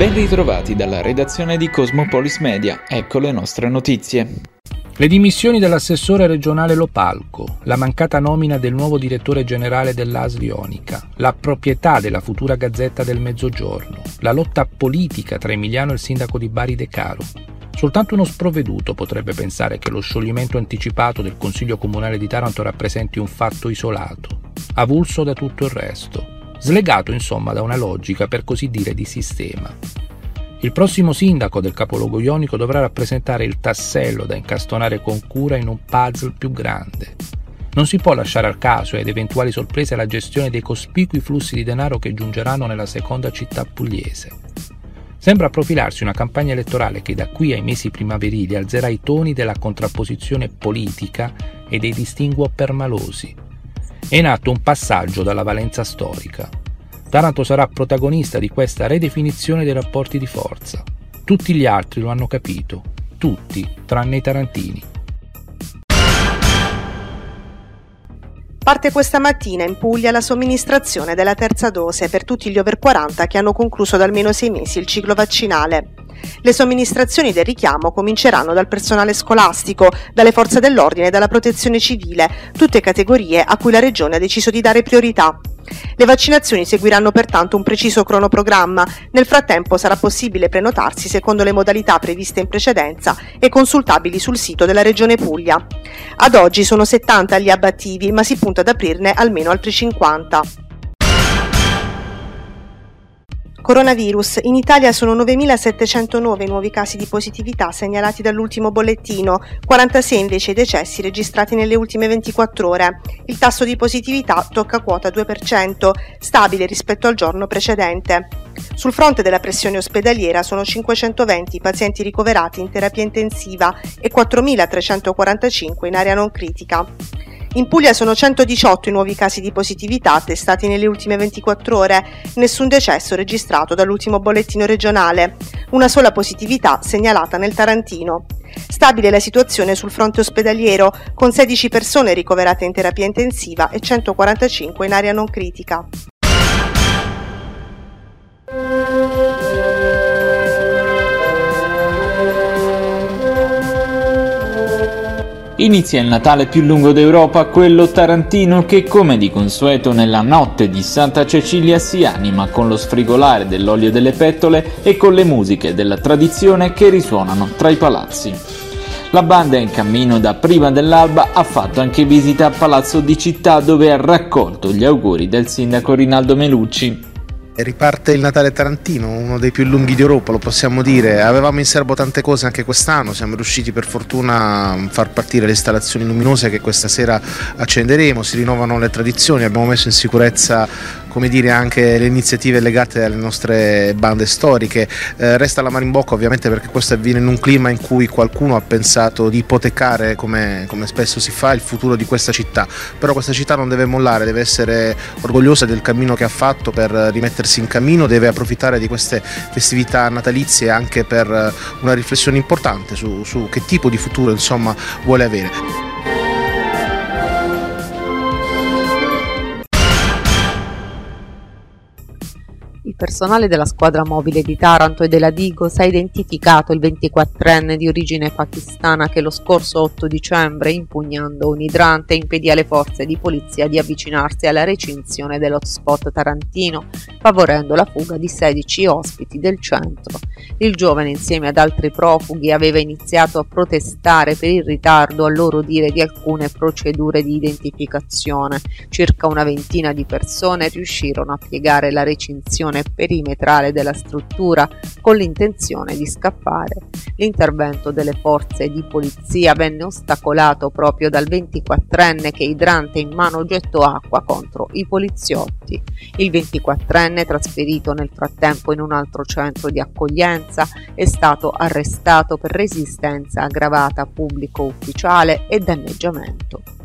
Ben ritrovati dalla redazione di Cosmopolis Media, ecco le nostre notizie. Le dimissioni dell'assessore regionale Lopalco, la mancata nomina del nuovo direttore generale dell'ASL Ionica, la proprietà della futura Gazzetta del Mezzogiorno, la lotta politica tra Emiliano e il sindaco di Bari De Caro. Soltanto uno sprovveduto potrebbe pensare che lo scioglimento anticipato del Consiglio Comunale di Taranto rappresenti un fatto isolato, avulso da tutto il resto slegato insomma da una logica per così dire di sistema. Il prossimo sindaco del capoluogo ionico dovrà rappresentare il tassello da incastonare con cura in un puzzle più grande. Non si può lasciare al caso ed eventuali sorprese la gestione dei cospicui flussi di denaro che giungeranno nella seconda città pugliese. Sembra profilarsi una campagna elettorale che da qui ai mesi primaverili alzerà i toni della contrapposizione politica e dei distinguo permalosi è in atto un passaggio dalla valenza storica. Taranto sarà protagonista di questa redefinizione dei rapporti di forza. Tutti gli altri lo hanno capito, tutti, tranne i tarantini. Parte questa mattina in Puglia la somministrazione della terza dose per tutti gli over 40 che hanno concluso da almeno sei mesi il ciclo vaccinale. Le somministrazioni del richiamo cominceranno dal personale scolastico, dalle forze dell'ordine e dalla protezione civile, tutte categorie a cui la Regione ha deciso di dare priorità. Le vaccinazioni seguiranno pertanto un preciso cronoprogramma. Nel frattempo sarà possibile prenotarsi secondo le modalità previste in precedenza e consultabili sul sito della Regione Puglia. Ad oggi sono 70 gli abbattivi, ma si punta ad aprirne almeno altri 50. Coronavirus. In Italia sono 9.709 nuovi casi di positività segnalati dall'ultimo bollettino, 46 invece i decessi registrati nelle ultime 24 ore. Il tasso di positività tocca quota 2%, stabile rispetto al giorno precedente. Sul fronte della pressione ospedaliera sono 520 i pazienti ricoverati in terapia intensiva e 4.345 in area non critica. In Puglia sono 118 i nuovi casi di positività attestati nelle ultime 24 ore, nessun decesso registrato dall'ultimo bollettino regionale, una sola positività segnalata nel Tarantino. Stabile la situazione sul fronte ospedaliero, con 16 persone ricoverate in terapia intensiva e 145 in area non critica. Inizia il Natale più lungo d'Europa, quello tarantino che come di consueto nella notte di Santa Cecilia si anima con lo sfrigolare dell'olio delle pettole e con le musiche della tradizione che risuonano tra i palazzi. La banda in cammino da prima dell'alba ha fatto anche visita a Palazzo di Città dove ha raccolto gli auguri del sindaco Rinaldo Melucci riparte il Natale Tarantino, uno dei più lunghi d'Europa, lo possiamo dire. Avevamo in serbo tante cose anche quest'anno, siamo riusciti per fortuna a far partire le installazioni luminose che questa sera accenderemo, si rinnovano le tradizioni, abbiamo messo in sicurezza come dire, anche le iniziative legate alle nostre bande storiche. Eh, resta la marimbocca ovviamente perché questo avviene in un clima in cui qualcuno ha pensato di ipotecare, come, come spesso si fa, il futuro di questa città. Però questa città non deve mollare, deve essere orgogliosa del cammino che ha fatto per rimettersi in cammino, deve approfittare di queste festività natalizie anche per una riflessione importante su, su che tipo di futuro insomma, vuole avere. Personale della squadra mobile di Taranto e della Digos ha identificato il 24enne di origine pakistana che lo scorso 8 dicembre, impugnando un idrante, impedì alle forze di polizia di avvicinarsi alla recinzione dell'hotspot tarantino, favorendo la fuga di 16 ospiti del centro. Il giovane, insieme ad altri profughi, aveva iniziato a protestare per il ritardo, a loro dire, di alcune procedure di identificazione. Circa una ventina di persone riuscirono a piegare la recinzione perimetrale della struttura con l'intenzione di scappare. L'intervento delle forze di polizia venne ostacolato proprio dal 24enne che idrante in mano gettò acqua contro i poliziotti. Il 24enne, trasferito nel frattempo in un altro centro di accoglienza, è stato arrestato per resistenza aggravata a pubblico ufficiale e danneggiamento.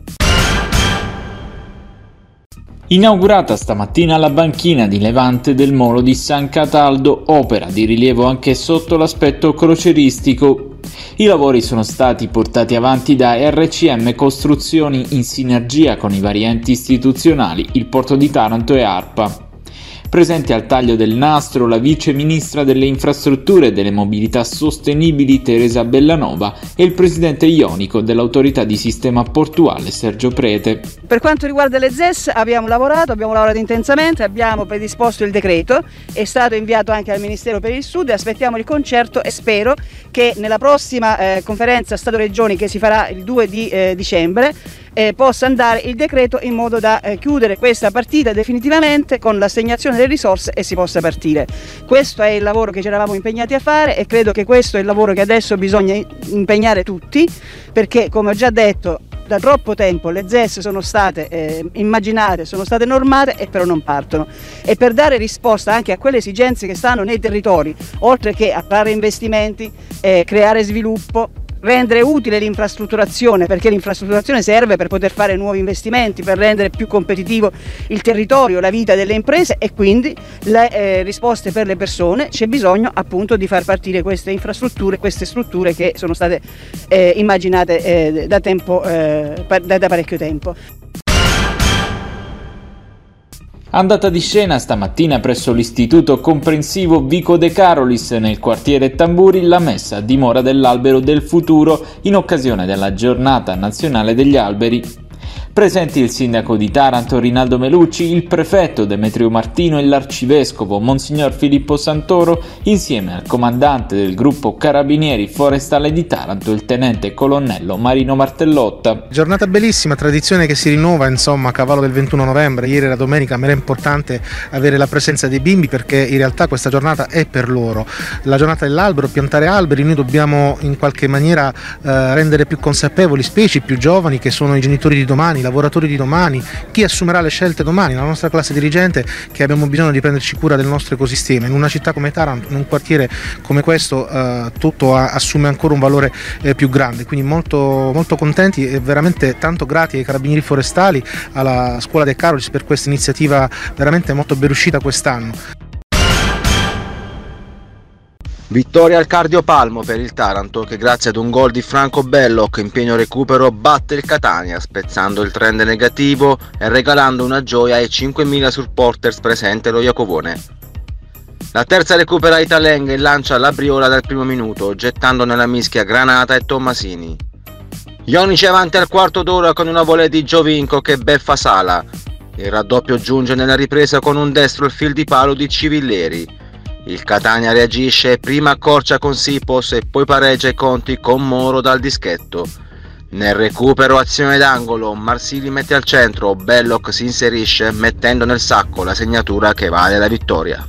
Inaugurata stamattina la banchina di levante del molo di San Cataldo, opera di rilievo anche sotto l'aspetto croceristico. I lavori sono stati portati avanti da RCM Costruzioni in sinergia con i vari enti istituzionali, il Porto di Taranto e ARPA. Presente al taglio del nastro la vice ministra delle infrastrutture e delle mobilità sostenibili Teresa Bellanova e il presidente ionico dell'autorità di sistema portuale Sergio Prete. Per quanto riguarda le ZES abbiamo lavorato, abbiamo lavorato intensamente, abbiamo predisposto il decreto, è stato inviato anche al Ministero per il Sud, aspettiamo il concerto e spero che nella prossima eh, conferenza Stato-Regioni che si farà il 2 di eh, dicembre eh, possa andare il decreto in modo da eh, chiudere questa partita definitivamente con l'assegnazione delle risorse e si possa partire. Questo è il lavoro che ci eravamo impegnati a fare e credo che questo è il lavoro che adesso bisogna impegnare tutti perché come ho già detto da troppo tempo le ZES sono state eh, immaginate, sono state normate e però non partono. E per dare risposta anche a quelle esigenze che stanno nei territori, oltre che a fare investimenti, eh, creare sviluppo, rendere utile l'infrastrutturazione, perché l'infrastrutturazione serve per poter fare nuovi investimenti, per rendere più competitivo il territorio, la vita delle imprese e quindi le eh, risposte per le persone, c'è bisogno appunto di far partire queste infrastrutture, queste strutture che sono state eh, immaginate eh, da, tempo, eh, da, da parecchio tempo. Andata di scena stamattina presso l'istituto comprensivo Vico De Carolis nel quartiere Tamburi la messa a dimora dell'albero del futuro in occasione della giornata nazionale degli alberi. Presenti il sindaco di Taranto Rinaldo Melucci, il prefetto Demetrio Martino e l'arcivescovo Monsignor Filippo Santoro, insieme al comandante del gruppo Carabinieri Forestale di Taranto, il tenente colonnello Marino Martellotta. Giornata bellissima, tradizione che si rinnova, insomma, a cavallo del 21 novembre. Ieri era domenica, ma era importante avere la presenza dei bimbi perché in realtà questa giornata è per loro. La giornata dell'albero, piantare alberi, noi dobbiamo in qualche maniera eh, rendere più consapevoli, specie i più giovani che sono i genitori di domani, lavoratori di domani, chi assumerà le scelte domani, la nostra classe dirigente che abbiamo bisogno di prenderci cura del nostro ecosistema. In una città come Taranto, in un quartiere come questo, eh, tutto assume ancora un valore eh, più grande, quindi molto, molto contenti e veramente tanto grati ai carabinieri forestali, alla scuola De Carolis per questa iniziativa veramente molto ben riuscita quest'anno. Vittoria al cardiopalmo per il Taranto che grazie ad un gol di Franco Belloc in pieno recupero batte il Catania spezzando il trend negativo e regalando una gioia ai 5.000 supporters presenti allo Iacovone. La terza recupera Italeng e lancia la briola dal primo minuto gettando nella mischia Granata e Tommasini. Ionici avanti al quarto d'ora con una volée di Giovinco che beffa Sala. Il raddoppio giunge nella ripresa con un destro il fil di palo di Civilleri il Catania reagisce, prima accorcia con Sipos e poi pareggia i conti con Moro dal dischetto. Nel recupero azione d'angolo, Marsili mette al centro, Belloc si inserisce mettendo nel sacco la segnatura che vale la vittoria.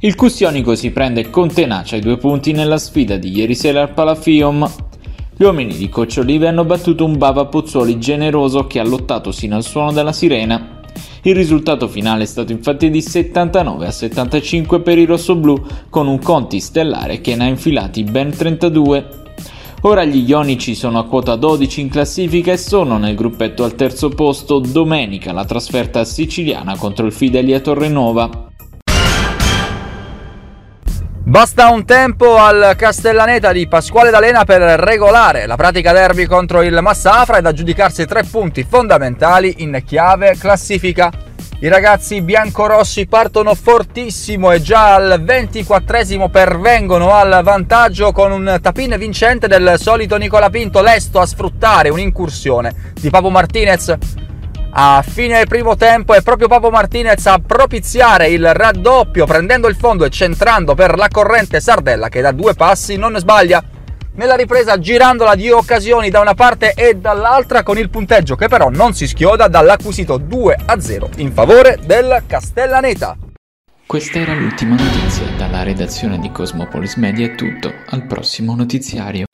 Il Custionico si prende con tenacia i due punti nella sfida di ieri sera al Palafium. Gli uomini di Coach Olive hanno battuto un Bava Pozzuoli generoso che ha lottato sino al suono della sirena. Il risultato finale è stato infatti di 79 a 75 per i rossoblù, con un Conti stellare che ne ha infilati ben 32. Ora gli Ionici sono a quota 12 in classifica e sono nel gruppetto al terzo posto. Domenica la trasferta siciliana contro il Fidelia Torrenova. Basta un tempo al Castellaneta di Pasquale D'Alena per regolare la pratica derby contro il Massafra ed aggiudicarsi tre punti fondamentali in chiave classifica. I ragazzi biancorossi partono fortissimo e già al 24esimo pervengono al vantaggio con un tapin vincente del solito Nicola Pinto, lesto a sfruttare un'incursione di Papo Martinez a fine primo tempo è proprio Papo Martinez a propiziare il raddoppio prendendo il fondo e centrando per la corrente Sardella che da due passi non sbaglia. Nella ripresa girandola di occasioni da una parte e dall'altra con il punteggio che però non si schioda dall'acquisito 2 a 0 in favore del Castellaneta. Questa era l'ultima notizia dalla redazione di Cosmopolis Media è tutto, al prossimo notiziario.